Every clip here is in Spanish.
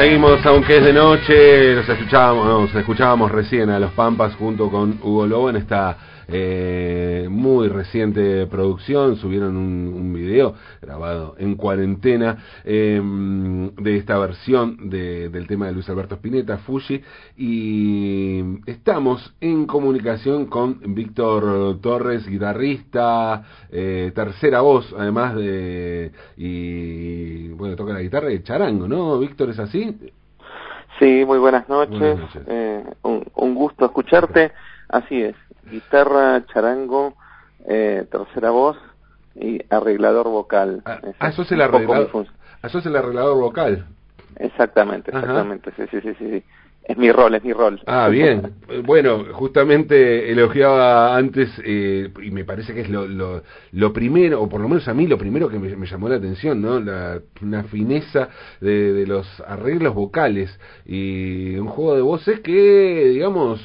Seguimos, aunque es de noche, nos escuchábamos, nos escuchábamos recién a los Pampas junto con Hugo Lobo en esta eh, muy reciente producción, subieron un, un video grabado en cuarentena eh, de esta versión de, del tema de Luis Alberto Spinetta, Fuji, y estamos en comunicación con Víctor Torres, guitarrista, eh, tercera voz, además de, y bueno, toca la guitarra de charango, ¿no? Víctor, ¿es así? Sí, muy buenas noches, buenas noches. Eh, un, un gusto escucharte, así es guitarra, charango, eh, tercera voz y arreglador vocal. Ah, ah eso es el arreglador. Ah, eso es el arreglador vocal. Exactamente, exactamente, sí, sí, sí, sí. Es mi rol, es mi rol. Ah, bien. Bueno, justamente elogiaba antes, eh, y me parece que es lo, lo, lo, primero, o por lo menos a mí lo primero que me, me llamó la atención, ¿no? La, una fineza de, de, los arreglos vocales y un juego de voces que, digamos,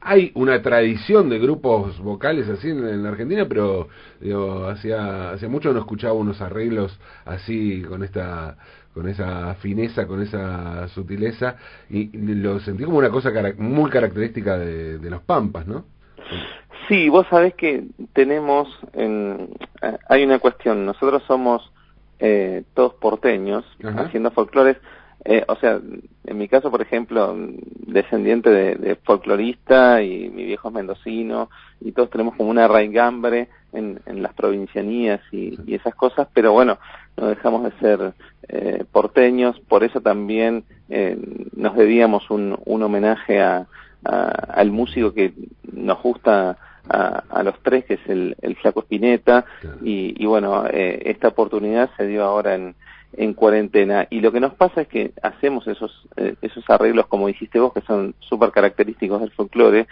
hay una tradición de grupos vocales así en, la Argentina, pero digo, hacía, hacía mucho no escuchaba unos arreglos así con esta con esa fineza, con esa sutileza, y lo sentí como una cosa muy característica de, de los Pampas, ¿no? Sí, vos sabés que tenemos, en, hay una cuestión, nosotros somos eh, todos porteños, haciendo folclores, eh, o sea, en mi caso, por ejemplo, descendiente de, folclorista y mi viejo es mendocino y todos tenemos como una raigambre en, en las provincianías y, esas cosas, pero bueno, no dejamos de ser eh, porteños, por eso también eh, nos debíamos un, un homenaje a, al músico que nos gusta a, a, los tres, que es el, el Flaco Espineta, y, y, bueno, eh, esta oportunidad se dio ahora en, en cuarentena. Y lo que nos pasa es que hacemos esos, eh, esos arreglos, como dijiste vos, que son súper característicos del folclore,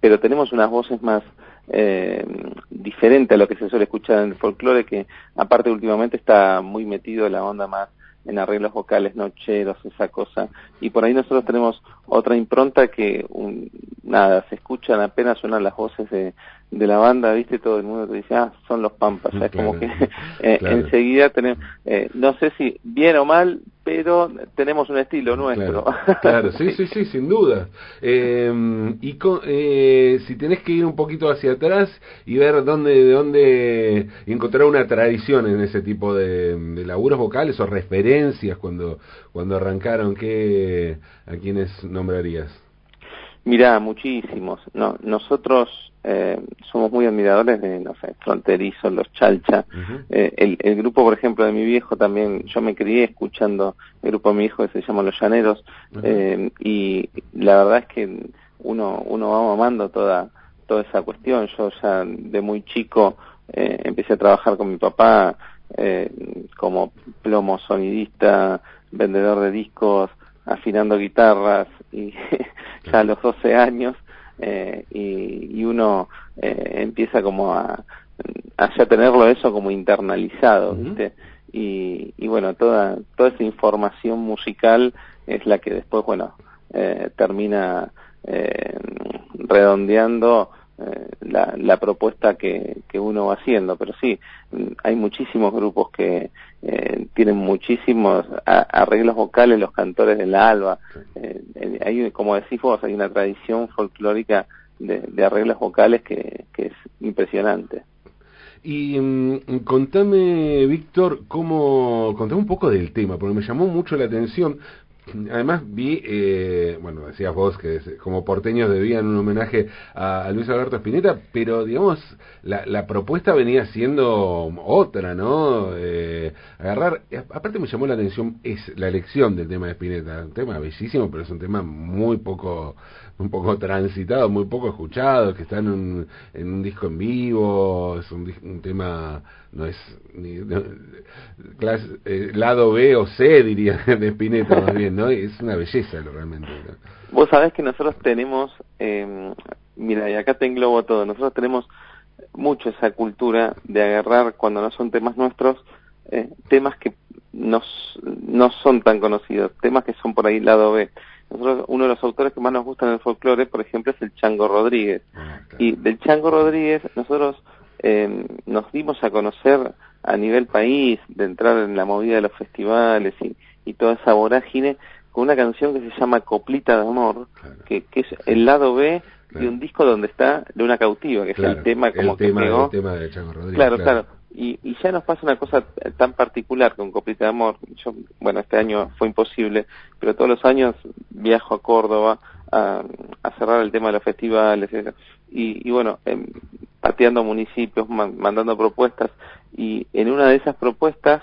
pero tenemos unas voces más eh, diferentes a lo que se suele escuchar en el folclore, que aparte últimamente está muy metido la onda más en arreglos vocales nocheros, esa cosa. Y por ahí nosotros tenemos otra impronta que, nada, se escuchan apenas suenan las voces de, de la banda, ¿viste? Todo el mundo te dice, ah, son los Pampas. es como que eh, enseguida tenemos, eh, no sé si bien o mal, pero tenemos un estilo nuestro. Claro, sí, sí, sí, sin duda. Eh, y con, si tenés que ir un poquito hacia atrás y ver dónde, de dónde encontrar una tradición en ese tipo de, de laburos vocales o referencias cuando, cuando arrancaron, ¿qué, ¿a quiénes nombrarías? Mirá, muchísimos. No, nosotros eh, somos muy admiradores de, no sé, Fronterizo, Los Chalcha. eh, el, el, grupo, por ejemplo, de mi viejo también, yo me crié escuchando el grupo de mi hijo que se llama Los Llaneros, eh, y la verdad es que uno, uno va mamando toda, toda esa cuestión. Yo ya de muy chico eh, empecé a trabajar con mi papá eh, como plomo sonidista, vendedor de discos, afinando guitarras, y ya a los 12 años eh, y, y, uno eh, empieza como a, a ya tenerlo eso como internalizado, ¿viste? Y, y bueno, toda, toda esa información musical es la que después, bueno, eh, termina eh, redondeando eh, la, la, propuesta que, que, uno va haciendo. Pero sí, hay muchísimos grupos que eh, tienen muchísimos arreglos vocales, los cantores del alba. Eh, hay, como decís vos, hay una tradición folclórica de, de arreglos vocales que, que, es impresionante. Y mm, contame, Víctor, cómo, contame un poco del tema, porque me llamó mucho la atención, Además vi, eh, bueno, decías vos que como porteños debían un homenaje a, Luis Alberto Spinetta, pero digamos, la, la propuesta venía siendo otra, ¿no? Eh, agarrar, aparte me llamó la atención es la elección del tema de Spinetta, un tema bellísimo, pero es un tema muy poco, un poco transitado, muy poco escuchado, que está en un, en un disco en vivo, es un, un tema, no es ni, clase, eh, lado B o C, diría, de Spinetta más bien. ¿no? Es una belleza lo realmente. Vos sabés que nosotros tenemos, eh, mira, y acá te englobo todo, nosotros tenemos mucho esa cultura de agarrar cuando no son temas nuestros, eh, temas que no, no son tan conocidos, temas que son por ahí lado B. Nosotros, uno de los autores que más nos gusta en el folclore, por ejemplo, es el Chango Rodríguez. Ah, claro. Y del Chango Rodríguez nosotros eh, nos dimos a conocer a nivel país, de entrar en la movida de los festivales y, y toda esa vorágine con una canción que se llama Coplita de Amor, que, que es el lado B de un disco donde está Luna Cautiva, que es el tema como el tema, pegó. El tema de Chaco Rodríguez. Claro, claro. Y, y, ya nos pasa una cosa tan particular con Coplita de Amor. Yo, bueno, este año fue imposible, pero todos los años viajo a Córdoba a, cerrar el tema de los festivales. Y, y bueno, em, pateando municipios, mandando propuestas. Y en una de esas propuestas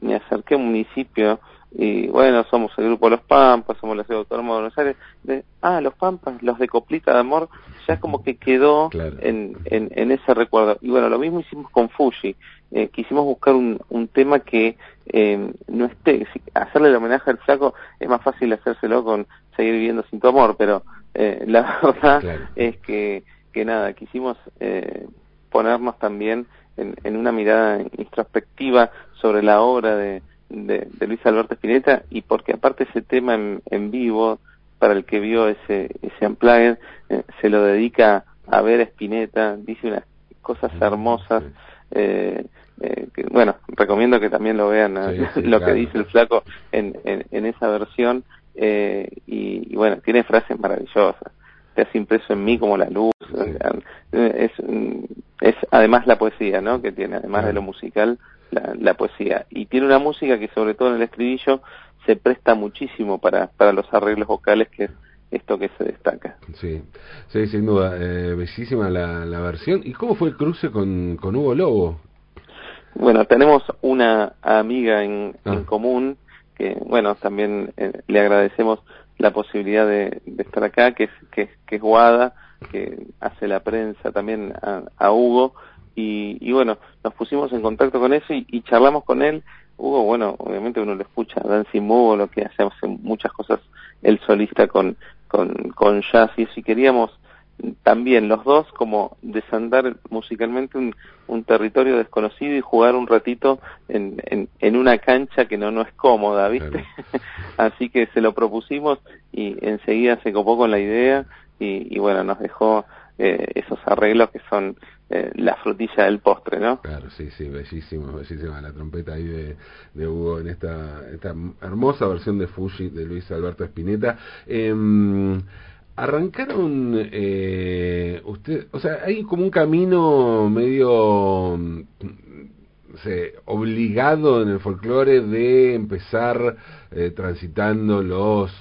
me acerqué a un municipio y bueno, somos el grupo Los Pampas, somos la ciudad autónoma de Buenos Aires, de, ah, Los Pampas, los de Coplita de Amor, ya como que quedó en, en, en, ese recuerdo. Y bueno, lo mismo hicimos con Fuji, eh, quisimos buscar un, un tema que eh, no esté, hacerle el homenaje al flaco es más fácil hacérselo con seguir viviendo sin tu amor, pero eh, la verdad es que, que nada, quisimos eh, ponernos también en, en una mirada introspectiva sobre la obra de de, Luis Alberto Spinetta y porque aparte ese tema en, vivo, para el que vio ese, ese unplugged, eh, se lo dedica a ver a Spinetta, dice unas cosas hermosas, eh, eh, que, bueno, recomiendo que también lo vean, lo que dice el flaco en, en, esa versión, y, bueno, tiene frases maravillosas, te has impreso en mí como la luz, es, es además la poesía, ¿no?, que tiene, además de lo musical, la, poesía. Y tiene una música que sobre todo en el estribillo se presta muchísimo para, para los arreglos vocales, que es esto que se destaca. Sí, sí sin duda. Eh, bellísima la, la versión. ¿Y cómo fue el cruce con, con Hugo Lobo? Bueno, tenemos una amiga en, ah. en común que, bueno, también eh, le agradecemos la posibilidad de, de, estar acá, que es, que, que es Guada, que hace la prensa también a, a Hugo, y, bueno, nos pusimos en contacto con eso y, charlamos con él. Hugo, bueno, obviamente uno lo escucha, Dancing Hugo, lo que hace, hace muchas cosas el solista con, con, con jazz y si queríamos también los dos como desandar musicalmente un, un territorio desconocido y jugar un ratito en, en, en una cancha que no, no es cómoda, ¿viste? Así que se lo propusimos y enseguida se copó con la idea y, y bueno, nos dejó eh, esos arreglos que son eh, la frutilla del postre, ¿no? Claro, sí, sí, bellísimo, bellísima la trompeta ahí de, Hugo en esta, esta hermosa versión de Fuji de Luis Alberto Spinetta. Eh, arrancaron eh, usted, o sea, hay como un camino medio mm, se, obligado en el folclore de empezar eh, transitando los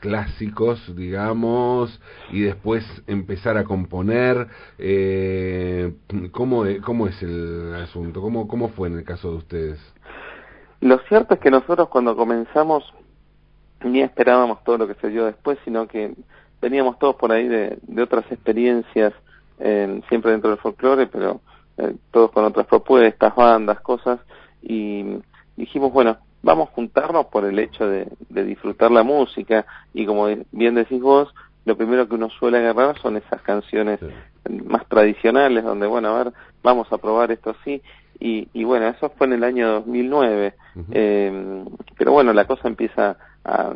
clásicos, digamos, y después empezar a componer. Eh, ¿cómo, ¿Cómo es el asunto? ¿Cómo, ¿Cómo fue en el caso de ustedes? Lo cierto es que nosotros cuando comenzamos ni esperábamos todo lo que se dio después, sino que veníamos todos por ahí de, otras experiencias, siempre dentro del folclore, pero eh, todos con otras propuestas, bandas, cosas, y dijimos, bueno, vamos a juntarnos por el hecho de, de, disfrutar la música y como bien decís vos, lo primero que uno suele agarrar son esas canciones más tradicionales donde, bueno, a ver, vamos a probar esto así y, y bueno, eso fue en el año 2009, eh, pero bueno, la cosa empieza a,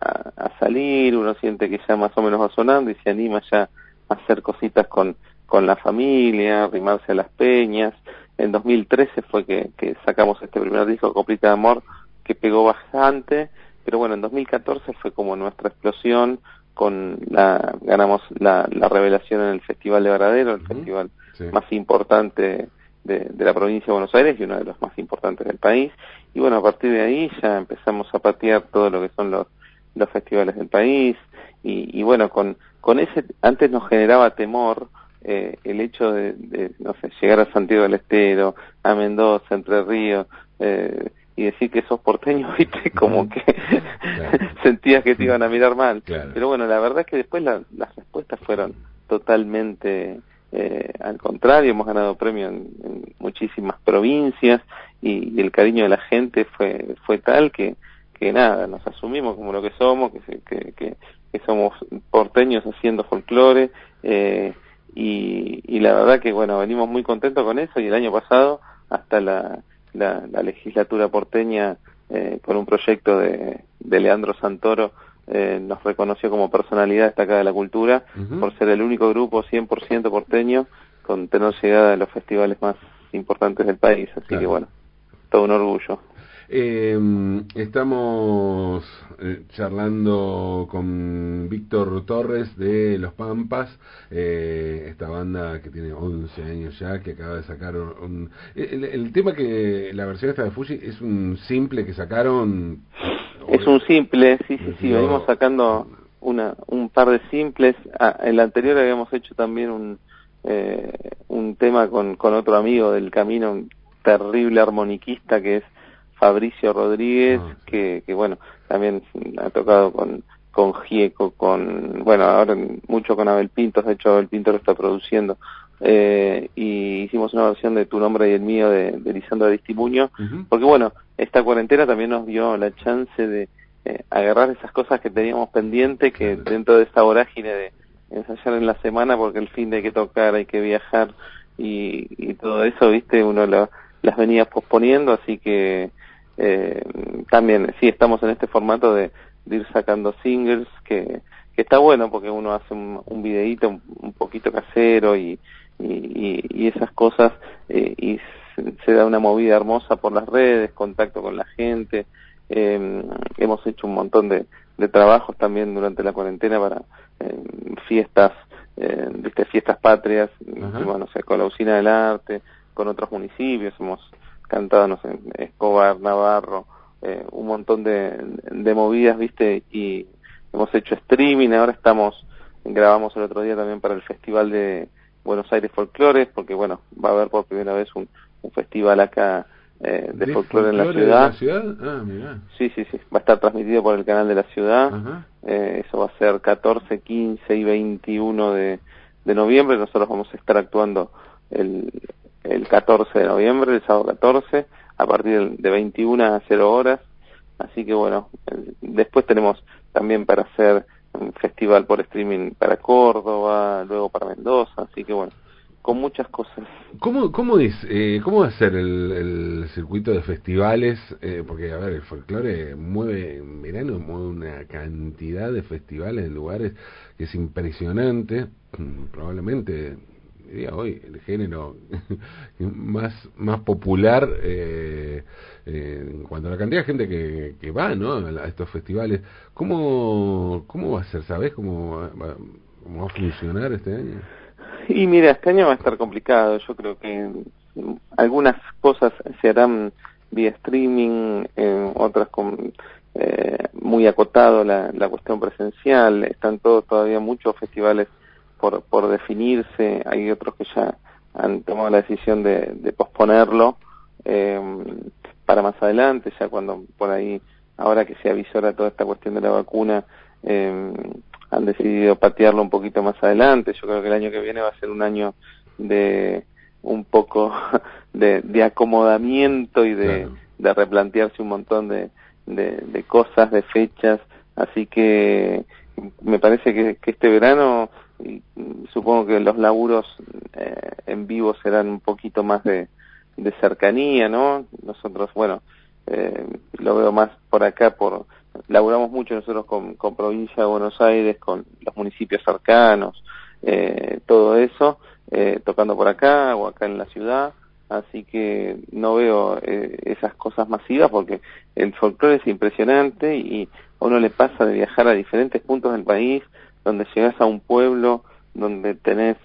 a, a, salir, uno siente que ya más o menos va sonando y se anima ya a hacer cositas con, con la familia, arrimarse a las peñas. En 2013 fue que, que sacamos este primer disco, Coplita de Amor, que pegó bastante, pero bueno, en 2014 fue como nuestra explosión, con la ganamos la, la revelación en el Festival de Varadero, el festival más importante de, de, la provincia de Buenos Aires y uno de los más importantes del país. Y bueno, a partir de ahí ya empezamos a patear todo lo que son los, los festivales del país. Y, y bueno, con, con ese, antes nos generaba temor eh, el hecho de, de, no sé, llegar a Santiago del Estero, a Mendoza, Entre Ríos, eh, y decir que sos porteño, viste, como que sentías que te iban a mirar mal. Pero bueno, la verdad es que después las respuestas fueron totalmente eh, al contrario, hemos ganado premios en, muchísimas provincias y, el cariño de la gente fue fue tal que que nada, nos asumimos como lo que somos, que, que, que, que somos porteños haciendo folclore eh, y, y la verdad que bueno, venimos muy contentos con eso y el año pasado hasta la la, legislatura porteña eh, con un proyecto de, de Leandro Santoro eh, nos reconoció como personalidad destacada de la cultura por ser el único grupo 100% porteño con tener llegada a los festivales más importantes del país. Así que bueno, todo un orgullo. Eh, estamos eh, charlando con Víctor Torres de Los Pampas, eh, esta banda que tiene 11 años ya, que acaba de sacar un... el, tema que la versión esta de Fuji es un simple que sacaron... Es un simple, sí, sí, sí, venimos sacando una, un par de simples. Ah, en la anterior habíamos hecho también un, eh, un tema con, con otro amigo del camino, un terrible armoniquista que es Fabricio Rodríguez, ah, que, que bueno, también ha tocado con, con Gieco, con, bueno, ahora mucho con Abel Pinto, de hecho Abel Pinto lo está produciendo, eh, y hicimos una versión de Tu Nombre y el Mío de, de Lisandro Aristimuño, porque bueno, esta cuarentena también nos dio la chance de eh, agarrar esas cosas que teníamos pendiente, que dentro de esta vorágine de ensayar en la semana, porque el fin de hay que tocar, hay que viajar, y, y todo eso, viste, uno las venía posponiendo, así que eh, también sí estamos en este formato de, ir sacando singles que, que, está bueno porque uno hace un, un videíto un, poquito casero y, y, y esas cosas eh, y se, da una movida hermosa por las redes, contacto con la gente. Eh, hemos hecho un montón de, de trabajos también durante la cuarentena para eh, fiestas, eh, ¿viste? fiestas patrias, bueno, sé, con la usina del arte, con otros municipios, hemos cantado, no sé, Escobar, Navarro, eh, un montón de, de movidas, viste, y hemos hecho streaming, ahora estamos, grabamos el otro día también para el Festival de Buenos Aires Folclores, porque bueno, va a haber por primera vez un, un festival acá eh, de, folclore en la ciudad. Ah, Sí, sí, sí, va a estar transmitido por el canal de la ciudad, eh, eso va a ser 14, 15 y 21 de, de noviembre, nosotros vamos a estar actuando el, el 14 de noviembre, el sábado 14, a partir de 21 a 0 horas. Así que bueno, después tenemos también para hacer un festival por streaming para Córdoba, luego para Mendoza, así que bueno, con muchas cosas. ¿Cómo, cómo, es, eh, cómo va a ser el, el circuito de festivales? Eh, porque, a ver, el folclore mueve, en verano mueve una cantidad de festivales en lugares que es impresionante, probablemente diría hoy el género más más popular eh, en cuanto a la cantidad de gente que, que va ¿no? a estos festivales cómo cómo va a ser sabes cómo va, cómo va a funcionar este año y mira este año va a estar complicado. Yo creo que algunas cosas se harán vía streaming eh, otras con eh, muy acotado la, la cuestión presencial. Están todos todavía muchos festivales por, por definirse, hay otros que ya han tomado la decisión de, de posponerlo eh, para más adelante, ya cuando por ahí, ahora que se avisora toda esta cuestión de la vacuna, eh, han decidido patearlo un poquito más adelante. Yo creo que el año que viene va a ser un año de un poco de, de acomodamiento y de, de replantearse un montón de, de, de, cosas, de fechas. Así que me parece que, que este verano y supongo que los laburos eh, en vivo serán un poquito más de, cercanía, ¿no? Nosotros, bueno, eh, lo veo más por acá, por laburamos mucho nosotros con, con provincia de Buenos Aires, con los municipios cercanos, eh, todo eso, eh, tocando por acá o acá en la ciudad, así que no veo eh, esas cosas masivas porque el folclore es impresionante y uno le pasa de viajar a diferentes puntos del país, donde llegas a un pueblo donde tenés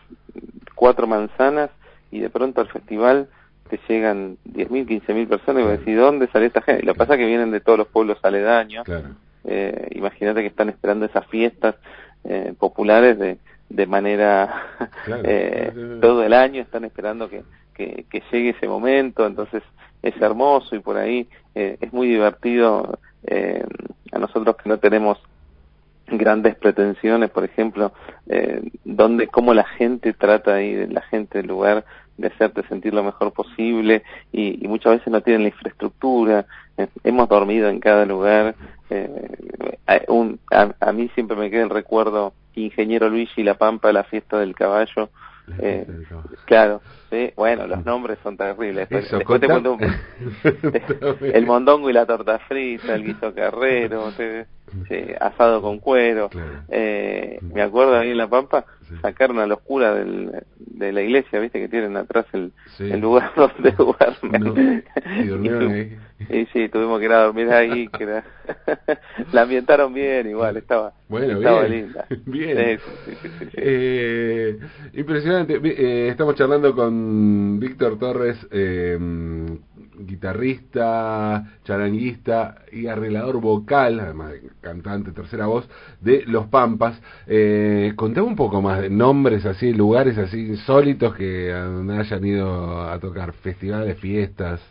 cuatro manzanas y de pronto al festival te llegan 10.000, 15.000 personas y vos decís, ¿dónde sale esta gente? lo que pasa es que vienen de todos los pueblos aledaños. Eh, Imagínate que están esperando esas fiestas eh, populares de, de manera eh, todo el año, están esperando que, que, que, llegue ese momento, entonces es hermoso y por ahí eh, es muy divertido eh, a nosotros que no tenemos grandes pretensiones, por ejemplo, eh, donde cómo la gente trata ahí, la gente del lugar, de hacerte sentir lo mejor posible y, y muchas veces no tienen la infraestructura. Eh, hemos dormido en cada lugar. Eh, un, a, a, mí siempre me queda el recuerdo Ingeniero Luis y La Pampa, la fiesta del caballo. Eh, claro, sí, bueno, los nombres son terribles. Después, después te cuento un, el mondongo y la torta frita, el guiso carrero. Te, asado con cuero. Eh, me acuerdo ahí en La Pampa, sacaron a los curas del, de la iglesia, viste que tienen atrás el, el lugar donde duermen. y, y, sí, tuvimos que ir a dormir ahí, que la ambientaron bien, igual, estaba, bueno, estaba bien. linda. bien. Eh, impresionante. Eh, estamos charlando con Víctor Torres, eh, guitarrista, charanguista y arreglador vocal, además de cantante, tercera voz, de Los Pampas. Eh, contame un poco más de nombres así, lugares así insólitos que hayan ido a tocar, festivales, fiestas.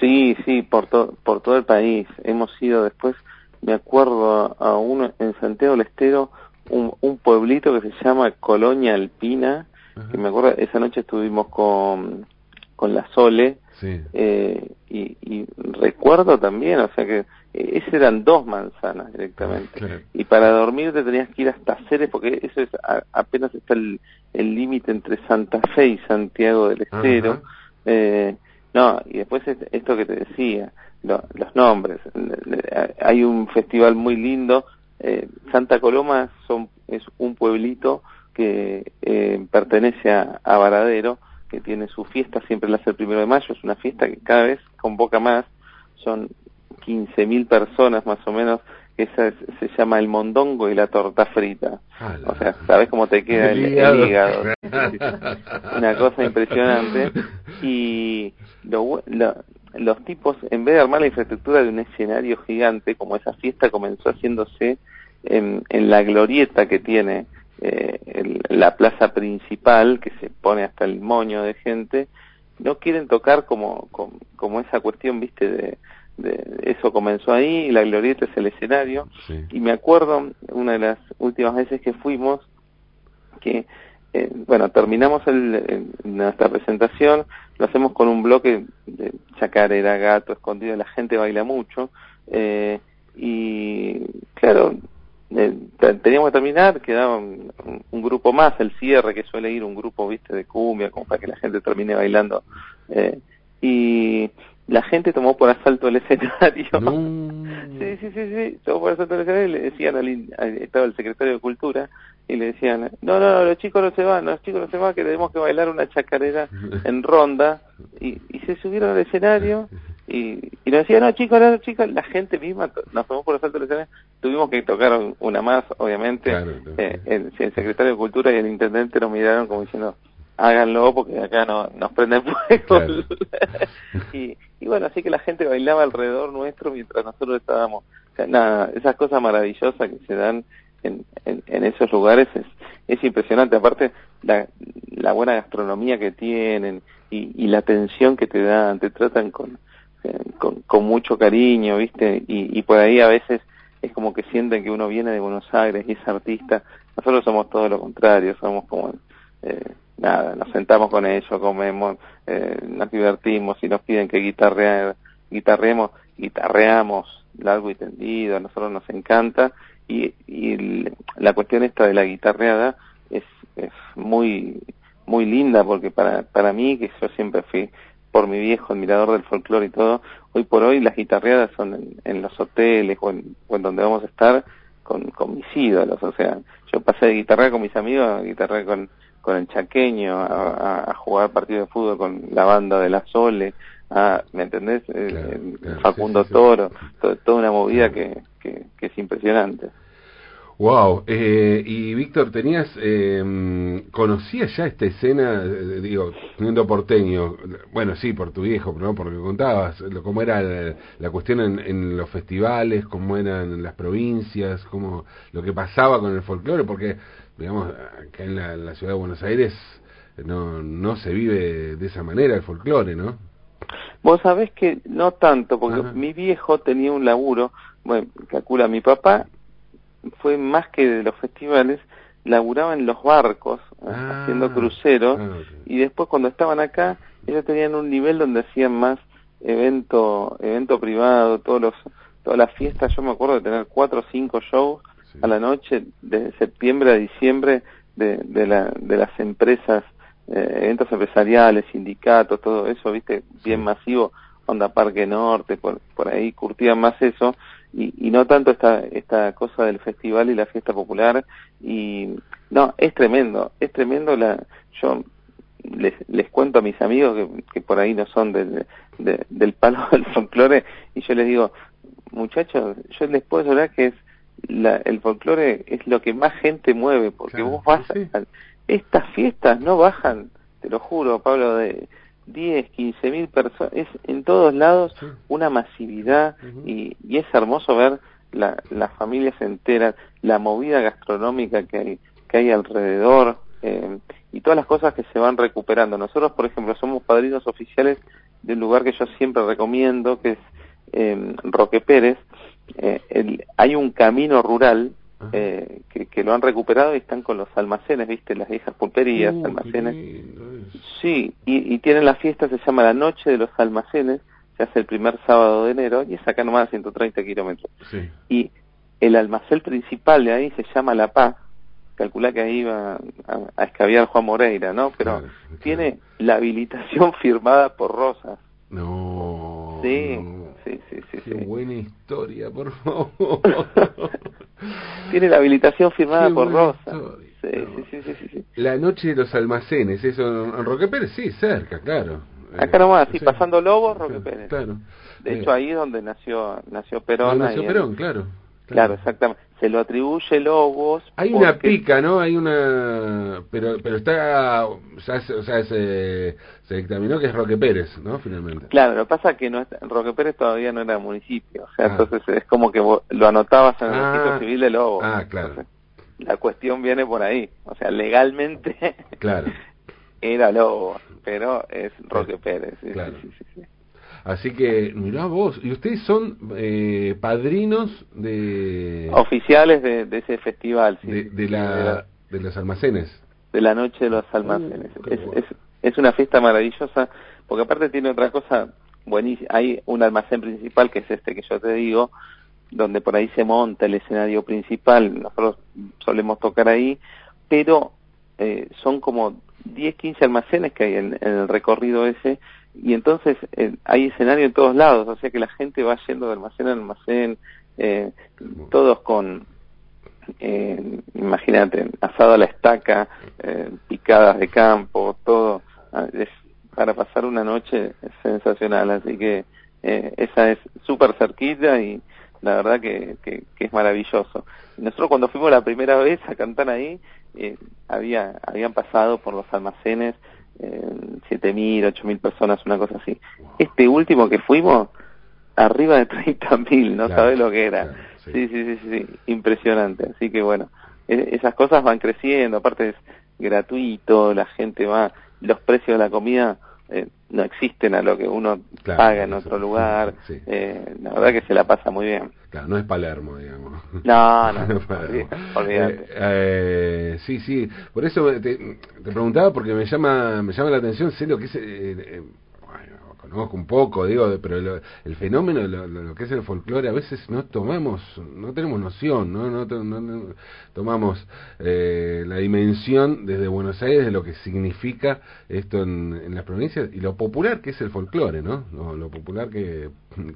Sí, sí, por, por todo el país. Hemos ido después, me acuerdo a, uno en Santiago del Estero, un, un pueblito que se llama Colonia Alpina, que me acuerdo, esa noche estuvimos con, con la Sole, eh, y, y, recuerdo también, o sea que eh, esas eran dos manzanas directamente. Y para dormir te tenías que ir hasta Ceres, porque eso es apenas está el límite entre Santa Fe y Santiago del Estero. Eh, no, y después esto que te decía, los nombres. Hay un festival muy lindo. Eh, Santa Coloma son, es un pueblito que eh, pertenece a, a Varadero que tiene su fiesta, siempre la hace el primero de mayo, es una fiesta que cada vez convoca más, son 15.000 personas más o menos, esa se llama el mondongo y la torta frita. O sea, ¿sabes cómo te queda el, hígado? una cosa impresionante. Y los tipos, en vez de armar la infraestructura de un escenario gigante, como esa fiesta comenzó haciéndose en, en la glorieta que tiene eh, la plaza principal, que se pone hasta el moño de gente, no quieren tocar como, como, esa cuestión, viste, de, eso comenzó ahí, y la glorieta es el escenario, y me acuerdo una de las últimas veces que fuimos, que, eh, bueno, terminamos el, nuestra presentación, lo hacemos con un bloque de chacarera, gato, escondido, la gente baila mucho, eh, y claro, eh, teníamos que terminar, quedaba un, grupo más, el cierre que suele ir un grupo, viste, de cumbia, como para que la gente termine bailando. Eh, y la gente tomó por asalto el escenario. sí, sí, sí, sí, tomó por asalto el escenario y le decían al, estaba el secretario de Cultura y le decían, no, no, los chicos no se van, los chicos no se van, que tenemos que bailar una chacarera en ronda. Y, y se subieron al escenario y, y nos decían, no, chicos, no, chicos, la gente misma nos tomó por asalto el escenario. Tuvimos que tocar una más, obviamente. Eh, el, el secretario de Cultura y el intendente nos miraron como diciendo, háganlo porque acá no, nos prenden fuego. y, y, bueno, así que la gente bailaba alrededor nuestro mientras nosotros estábamos. nada, esas cosas maravillosas que se dan en, en, esos lugares es, es impresionante. Aparte, la, la buena gastronomía que tienen y, y la atención que te dan, te tratan con, con, con, mucho cariño, ¿viste? Y, y por ahí a veces es como que sienten que uno viene de Buenos Aires y es artista. Nosotros somos todo lo contrario, somos como eh, nada, nos sentamos con ellos, comemos, eh, nos divertimos y nos piden que guitarrear, guitarreemos, guitarreamos largo y tendido, a nosotros nos encanta y, y la cuestión esta de la guitarreada es, es muy muy linda porque para, para mí, que yo siempre fui por mi viejo admirador del folclore y todo, hoy por hoy las guitarreadas son en, los hoteles o en, donde vamos a estar con, con mis ídolos, o sea, yo pasé de guitarra con mis amigos a guitarra con con el chaqueño, a, jugar partido de fútbol con la banda de la Sole, a, ¿me entendés? Facundo Toro, toda una movida que, que, es impresionante. Wow, eh, y Víctor, tenías, eh, conocías ya esta escena, eh, digo, siendo porteño, bueno, sí, por tu viejo, ¿no? Por lo que contabas, cómo era la, cuestión en, en, los festivales, cómo eran las provincias, cómo lo que pasaba con el folclore, porque digamos, acá en la, ciudad de Buenos Aires no, no se vive de esa manera el folclore, ¿no? Vos sabés que no tanto, porque mi viejo tenía un laburo, bueno, calcula, mi papá fue más que de los festivales, laburaba en los barcos, ah, haciendo cruceros, ah, y después cuando estaban acá, ellos tenían un nivel donde hacían más evento, evento privado, todos los, todas las fiestas, yo me acuerdo de tener cuatro o cinco shows a la noche de septiembre a diciembre de, de, la, de las empresas, eh, eventos empresariales, sindicatos, todo eso, viste, bien masivo, Onda Parque Norte, por, por ahí curtían más eso, y, no tanto esta, esta cosa del festival y la fiesta popular. Y no, es tremendo, es tremendo la... Yo les, les cuento a mis amigos que, que por ahí no son del, del palo del folclore y yo les digo, muchachos, yo les puedo asegurar que es la, el folclore es lo que más gente mueve, porque vos vas a, estas fiestas no bajan, te lo juro, Pablo, de 10, 15 mil personas, es en todos lados una masividad y, y, es hermoso ver la, las familias enteras, la movida gastronómica que hay, que hay alrededor eh, y todas las cosas que se van recuperando. Nosotros, por ejemplo, somos padrinos oficiales de un lugar que yo siempre recomiendo, que es eh, Roque Pérez. Eh, hay un camino rural eh, que, que, lo han recuperado y están con los almacenes, ¿viste? Las viejas pulperías, uh, almacenes. Sí, y, y, tienen la fiesta, se llama la Noche de los Almacenes, se hace el primer sábado de enero y es acá nomás a 130 kilómetros. Sí. Y el almacén principal de ahí se llama La Paz, calcula que ahí va a, escabiar Juan Moreira, ¿no? Pero tiene la habilitación firmada por Rosas. No. Sí, sí, sí, sí. Qué buena historia, por favor. tiene la habilitación firmada por Rosas. Sí, sí, sí, sí, La noche de los almacenes, eso en Roque Pérez, sí, cerca, claro. Acá nomás, sí, pasando Lobos, Roque Pérez. Claro. De hecho, ahí es donde nació nació Perón. nació Perón, claro. Claro, exactamente. Se lo atribuye Lobos. Hay una pica, ¿no? Hay una. Pero pero está. o sea, se, se dictaminó que es Roque Pérez, ¿no? Finalmente. Claro, lo que pasa es que no Roque Pérez todavía no era municipio. O sea, ah. entonces es como que lo anotabas en el ah. registro civil de Lobos. Ah, claro. la cuestión viene por ahí. O sea, legalmente. Claro. era Lobos, pero es Roque Pérez. claro. sí, sí, sí. Así que, mirá vos, y ustedes son eh, padrinos de... Oficiales de, ese festival, sí. De, la, de, los almacenes. De la noche de los almacenes. Uh, es, es, es, una fiesta maravillosa, porque aparte tiene otra cosa buenísima. Hay un almacén principal, que es este que yo te digo, donde por ahí se monta el escenario principal, nosotros solemos tocar ahí, pero eh, son como 10, 15 almacenes que hay en el recorrido ese, y entonces eh, hay escenario en todos lados, o sea que la gente va yendo de almacén a almacén, eh, todos con, eh, imagínate, asado a la estaca, eh, picadas de campo, todo, ah, es para pasar una noche sensacional, así que eh, esa es súper cerquita y la verdad que, que, que, es maravilloso. Nosotros cuando fuimos la primera vez a cantar ahí, había, habían pasado por los almacenes siete mil, ocho mil personas, una cosa así. Este último que fuimos, arriba de treinta mil, no sabes lo que era. sí. Sí, sí, sí, impresionante. Así que bueno, e, esas cosas van creciendo, aparte es gratuito, la gente va, los precios de la comida eh, no existen a lo que uno paga en otro lugar. Eh, la verdad que se la pasa muy bien. Claro, no es Palermo, digamos. No, no, olvídate. Eh, eh, sí, sí, por eso te, te, preguntaba porque me llama me llama la atención, sé lo que es eh, conozco un poco, digo, pero el fenómeno, lo, lo, que es el folclore, a veces no tomamos, no tenemos noción, no, no, no tomamos eh, la dimensión desde Buenos Aires de lo que significa esto en, en las provincias y lo popular que es el folclore, ¿no? Lo, popular que,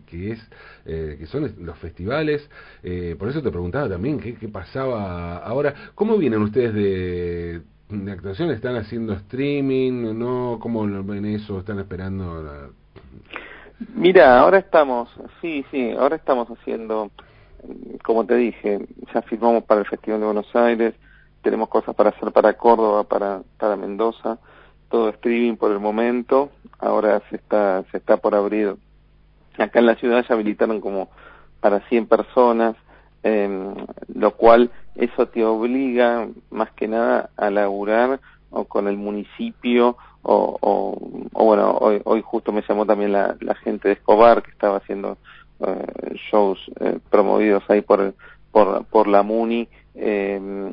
que es, eh, que son los festivales. Eh, por eso te preguntaba también qué, qué pasaba ahora. ¿Cómo vienen ustedes de de actuación están haciendo streaming, ¿no? ¿Cómo ven eso? ¿Están esperando? La... Mira, ahora estamos, sí, sí, ahora estamos haciendo, como te dije, ya firmamos para el Festival de Buenos Aires, tenemos cosas para hacer para Córdoba, para, para Mendoza, todo streaming por el momento, ahora se está, se está por abrir, acá en la ciudad ya habilitaron como para 100 personas, eh, lo cual eso te obliga más que nada a laburar o con el municipio o, o, bueno, hoy, hoy justo me llamó también la, gente de Escobar que estaba haciendo eh, shows eh, promovidos ahí por, por, por la MUNI eh,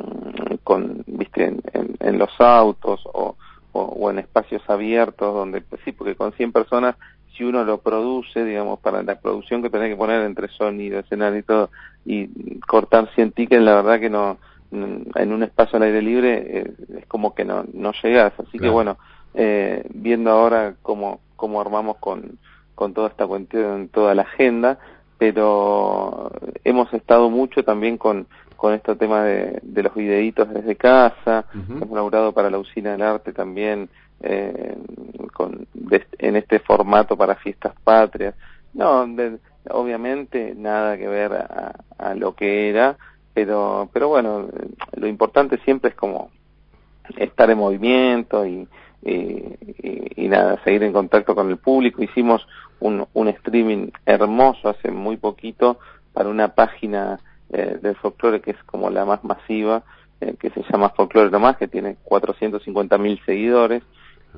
con, viste, en, en, los autos o, o, en espacios abiertos donde, sí, porque con 100 personas si uno lo produce, digamos, para la producción que tenés que poner entre sonido, escenario y todo, y cortar 100 tickets, la verdad que no, en un espacio al aire libre eh, es como que no, no llegas. Así que bueno, eh, viendo ahora cómo, cómo armamos con, con toda esta cuestión, toda la agenda, pero hemos estado mucho también con, con este tema de, de los videitos desde casa, hemos laburado para la Usina del Arte también eh, con, en este formato para fiestas patrias. No, obviamente nada que ver a, a, lo que era, pero, pero bueno, lo importante siempre es como estar en movimiento y, y, nada, seguir en contacto con el público. Hicimos un, un streaming hermoso hace muy poquito para una página eh, del folclore que es como la más masiva, eh, que se llama Folklore Nomás, que tiene 450 mil seguidores.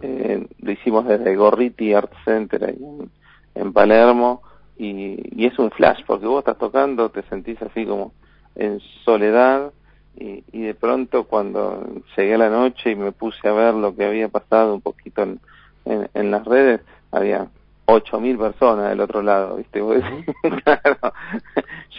Eh, lo hicimos desde Gorriti Art Center en, en Palermo y, y, es un flash porque vos estás tocando, te sentís así como en soledad y, y, de pronto cuando llegué a la noche y me puse a ver lo que había pasado un poquito en, en, las redes, había ocho mil personas del otro lado, ¿viste? claro,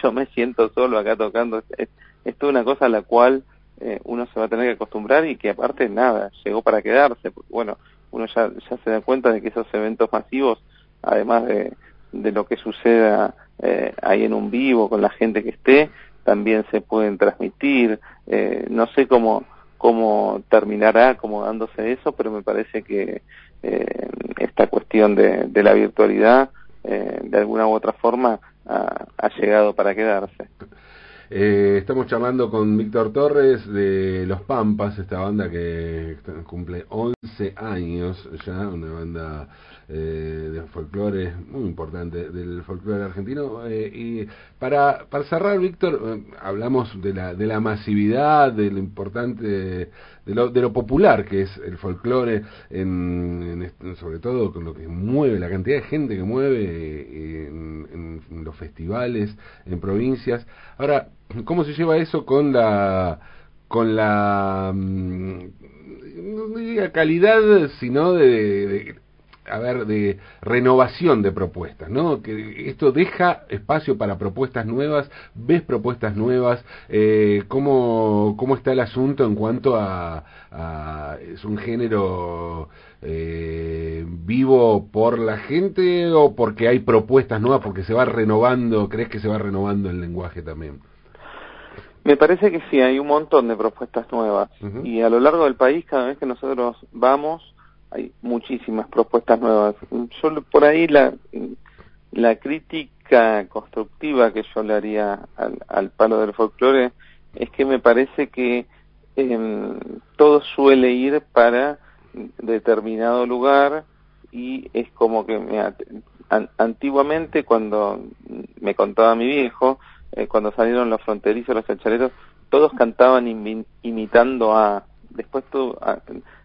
yo me siento solo acá tocando. Es, es una cosa a la cual eh, uno se va a tener que acostumbrar y que aparte nada, llegó para quedarse, bueno, uno ya, ya se da cuenta de que esos eventos masivos, además de, de lo que suceda eh, ahí en un vivo con la gente que esté, también se pueden transmitir. Eh, no sé cómo, cómo terminará acomodándose eso, pero me parece que eh, esta cuestión de, de la virtualidad, eh, de alguna u otra forma, ha, ha llegado para quedarse. Eh, estamos charlando con Víctor Torres de Los Pampas, esta banda que cumple 11 años ya, una banda eh, de folclore muy importante del folclore argentino. Eh, y para, para cerrar, Víctor, eh, hablamos de la, de la masividad, de lo importante, de lo, de lo popular que es el folclore, en, sobre todo con lo que mueve, la cantidad de gente que mueve en, en los festivales, en provincias. Ahora, ¿Cómo se lleva eso con la con la mm, no diga calidad, sino de, a ver, de renovación de propuestas, ¿no? Que esto deja espacio para propuestas nuevas, ves propuestas nuevas, eh, ¿cómo, ¿cómo está el asunto en cuanto a, a es un género eh, vivo por la gente o porque hay propuestas nuevas, porque se va renovando, crees que se va renovando el lenguaje también? Me parece que sí, hay un montón de propuestas nuevas y a lo largo del país cada vez que nosotros vamos hay muchísimas propuestas nuevas. Yo por ahí la, la crítica constructiva que yo le haría al, al palo del folclore es que me parece que eh, todo suele ir para determinado lugar y es como que me, antiguamente cuando me contaba mi viejo eh, cuando salieron los fronterizos, los chachaleros, todos cantaban imitando a... Después,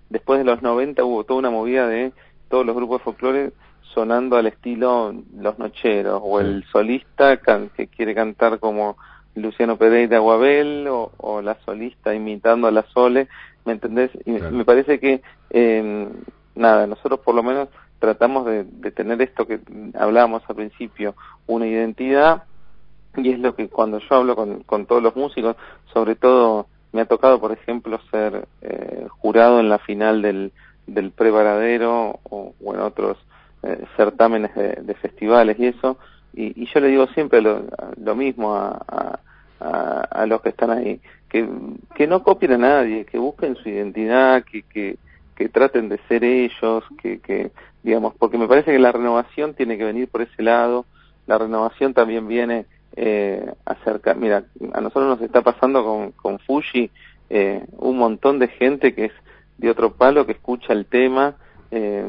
después de los 90 hubo toda una movida de todos los grupos de folclore sonando al estilo Los Nocheros, o el solista que quiere cantar como Luciano Pereira Guabel, o, o, la solista imitando a la Sole, ¿me entendés? Y me parece que, eh, nada, nosotros por lo menos tratamos de, de tener esto que hablábamos al principio, una identidad y es lo que cuando yo hablo con, con todos los músicos, sobre todo me ha tocado, por ejemplo, ser eh, jurado en la final del, del prevaradero o, en otros eh, certámenes de, festivales y eso, y, y, yo le digo siempre lo, lo mismo a, a, a, a, los que están ahí, que, que no copien a nadie, que busquen su identidad, que, que, que traten de ser ellos, que, que, digamos, porque me parece que la renovación tiene que venir por ese lado, la renovación también viene eh, acerca, mira, a nosotros nos está pasando con, con Fuji eh, un montón de gente que es de otro palo que escucha el tema, eh,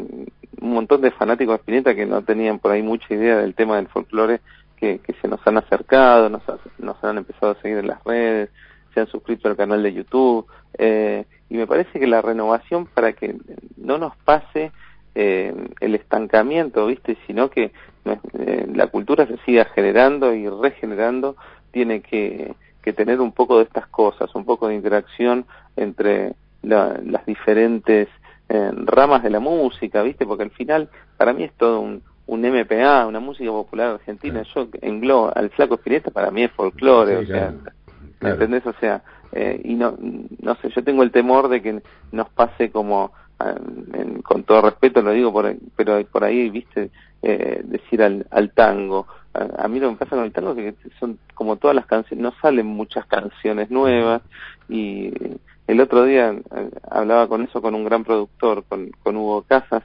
un montón de fanáticos de Spinetta que no tenían por ahí mucha idea del tema del folclore, que, que se nos han acercado, nos, nos han empezado a seguir en las redes, se han suscrito al canal de YouTube, eh, y me parece que la renovación para que no nos pase eh, el estancamiento, ¿viste? Sino que eh, la cultura se siga generando y regenerando, tiene que, que, tener un poco de estas cosas, un poco de interacción entre la, las diferentes eh, ramas de la música, ¿viste? Porque al final, para mí es todo un, un MPA, una música popular argentina. Yo englobo al Flaco Spinetta, para mí es folclore, o sea, ¿me entendés? O sea, eh, y no, no sé, yo tengo el temor de que nos pase como con todo respeto lo digo, por, pero por ahí, viste, eh, decir al, al tango, a, mí lo que me pasa con el tango es que son como todas las canciones, no salen muchas canciones nuevas. Y el otro día eh, hablaba con eso con un gran productor, con, con Hugo Casas,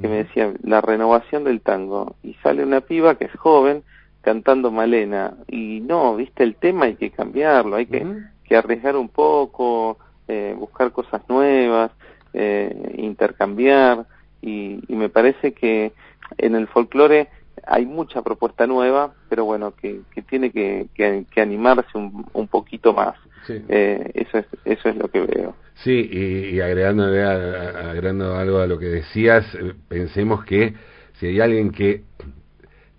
que me decía la renovación del tango y sale una piba que es joven cantando Malena y no, viste el tema hay que cambiarlo, hay que, que arriesgar un poco, eh, buscar cosas nuevas, eh, intercambiar y, y me parece que en el folclore hay mucha propuesta nueva, pero bueno, que, que tiene que, que, animarse un, un, poquito más. Eh, eso, es, eso es lo que veo. Sí, y, y agregando, agregando algo a lo que decías, eh, pensemos que si hay alguien que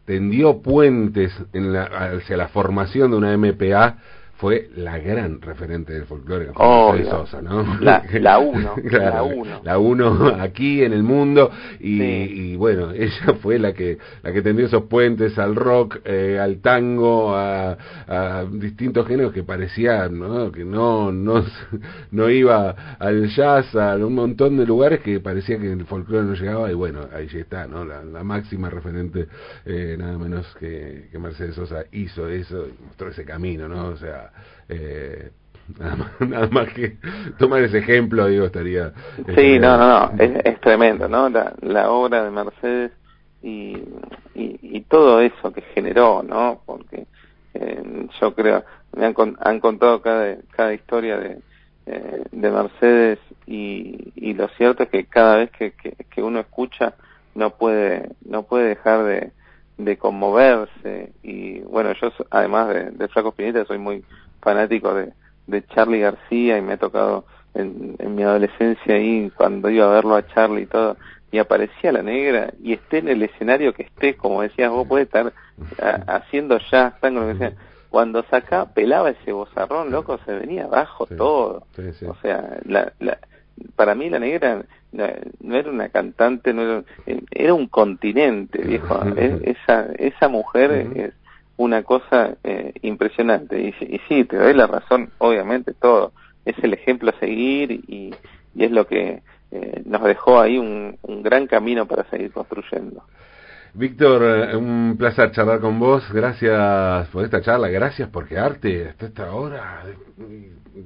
tendió puentes en la, hacia la formación de una MPA, fue la gran referente del folclore, oh, Sosa, ¿no? La, la uno, la uno. La uno aquí en el mundo y, y, bueno, ella fue la que la que tendió esos puentes al rock, eh, al tango, a, a, distintos géneros que parecía ¿no? que no, no, no iba al jazz, a un montón de lugares que parecía que el folclore no llegaba y bueno, ahí está, ¿no? La, la máxima referente, eh, nada menos que, que Mercedes Sosa hizo eso y mostró ese camino, ¿no? O sea, eh, nada, más, que tomar ese ejemplo, digo, estaría... Sí, no, no, no, es, tremendo, ¿no? La, la obra de Mercedes y, y, todo eso que generó, ¿no? Porque eh, yo creo, me han, han contado cada, cada historia de, eh, de Mercedes y, y lo cierto es que cada vez que, que, uno escucha no puede no puede dejar de, de conmoverse y bueno yo además de, de Flaco Spinetta soy muy fanático de, de Charlie García y me ha tocado en, en, mi adolescencia ahí cuando iba a verlo a Charlie y todo y aparecía la negra y esté en el escenario que esté como decías vos puede estar haciendo jazz tango lo que sea. Cuando saca pelaba ese bozarrón loco se venía abajo todo. o sea la, la, para mí la negra no, era una cantante no era, era un continente viejo esa esa mujer es una cosa eh, impresionante. Y, y, sí, te doy la razón, obviamente, todo. Es el ejemplo a seguir y, y es lo que eh, nos dejó ahí un, un gran camino para seguir construyendo. Víctor, eh, un placer charlar con vos. Gracias por esta charla. Gracias por quedarte hasta esta hora.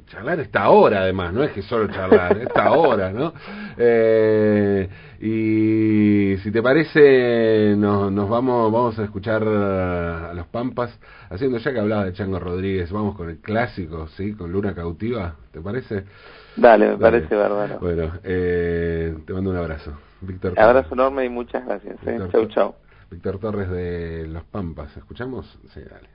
Charlar esta hora, además. No es que solo charlar, esta hora, ¿no? Eh, y si te parece, nos, nos vamos, vamos a escuchar a los Pampas. Haciendo ya que hablaba de Chango Rodríguez, vamos con el clásico, ¿sí? Con Luna Cautiva. ¿Te parece? Dale, me parece bárbaro. Bueno, eh, te mando un abrazo. Víctor. Abrazo enorme y muchas gracias. ¿eh? Chau, chau. Víctor Torres de Los Pampas. ¿Escuchamos? Sí, dale.